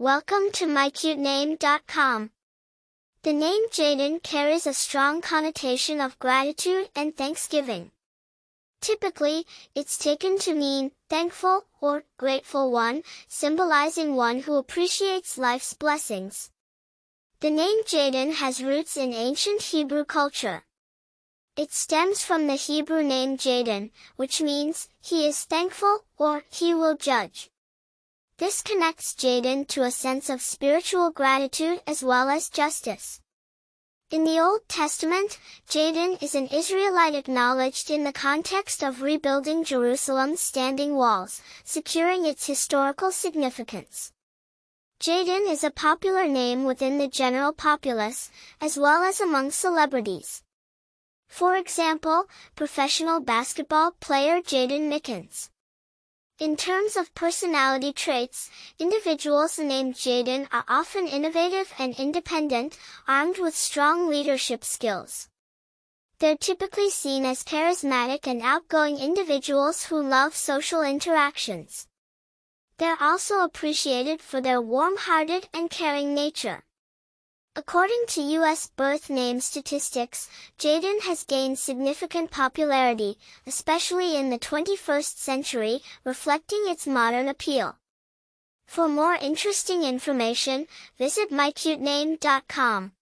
Welcome to mycutename.com. The name Jaydon carries a strong connotation of gratitude and thanksgiving. Typically, it's taken to mean thankful or grateful one, symbolizing one who appreciates life's blessings. The name Jaydon has roots in ancient Hebrew culture. It stems from the Hebrew name Jaden, which means, he is thankful, or he will judge. This connects Jaydon to a sense of spiritual gratitude as well as justice. In the Old Testament, Jaden is an Israelite acknowledged in the context of rebuilding Jerusalem's standing walls, securing its historical significance. Jaydon is a popular name within the general populace, as well as among celebrities. For example, professional basketball player Jaden Mickens. In terms of personality traits, individuals named Jaydon are often innovative and independent, armed with strong leadership skills. They're typically seen as charismatic and outgoing individuals who love social interactions. They're also appreciated for their warm-hearted and caring nature. According to U.S. birth name statistics, Jaydon has gained significant popularity, especially in the 21st century, reflecting its modern appeal. For more interesting information, visit mycutename.com.